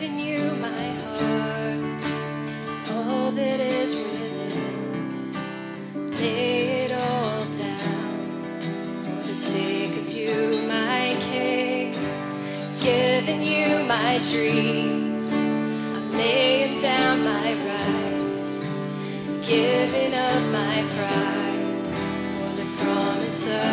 given you my heart, all that is within. Lay it all down for the sake of you, my king. Given you my dreams, I'm laying down my rights, giving up my pride for the promise of.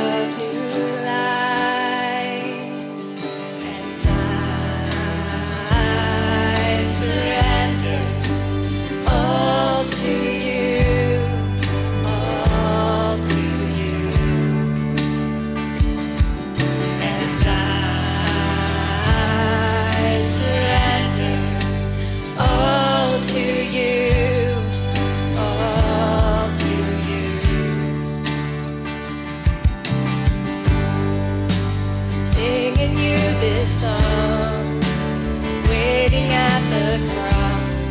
You this song, waiting at the cross.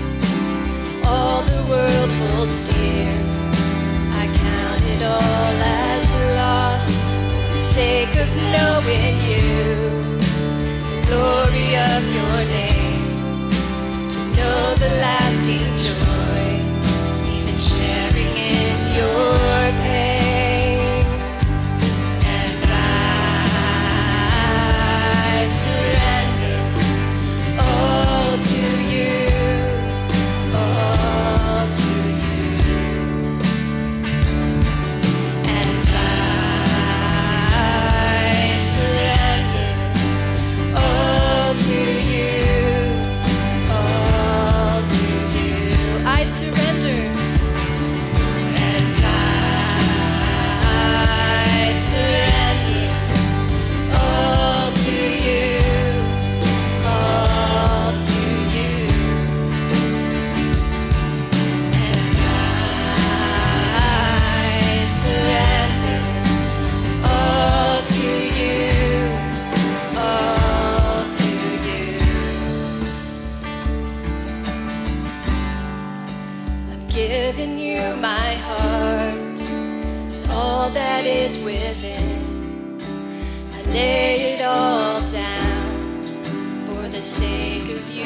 All the world holds dear. I count it all as loss for the sake of knowing you, the glory of your name, giving you my heart, all that is within. I lay it all down for the sake of you,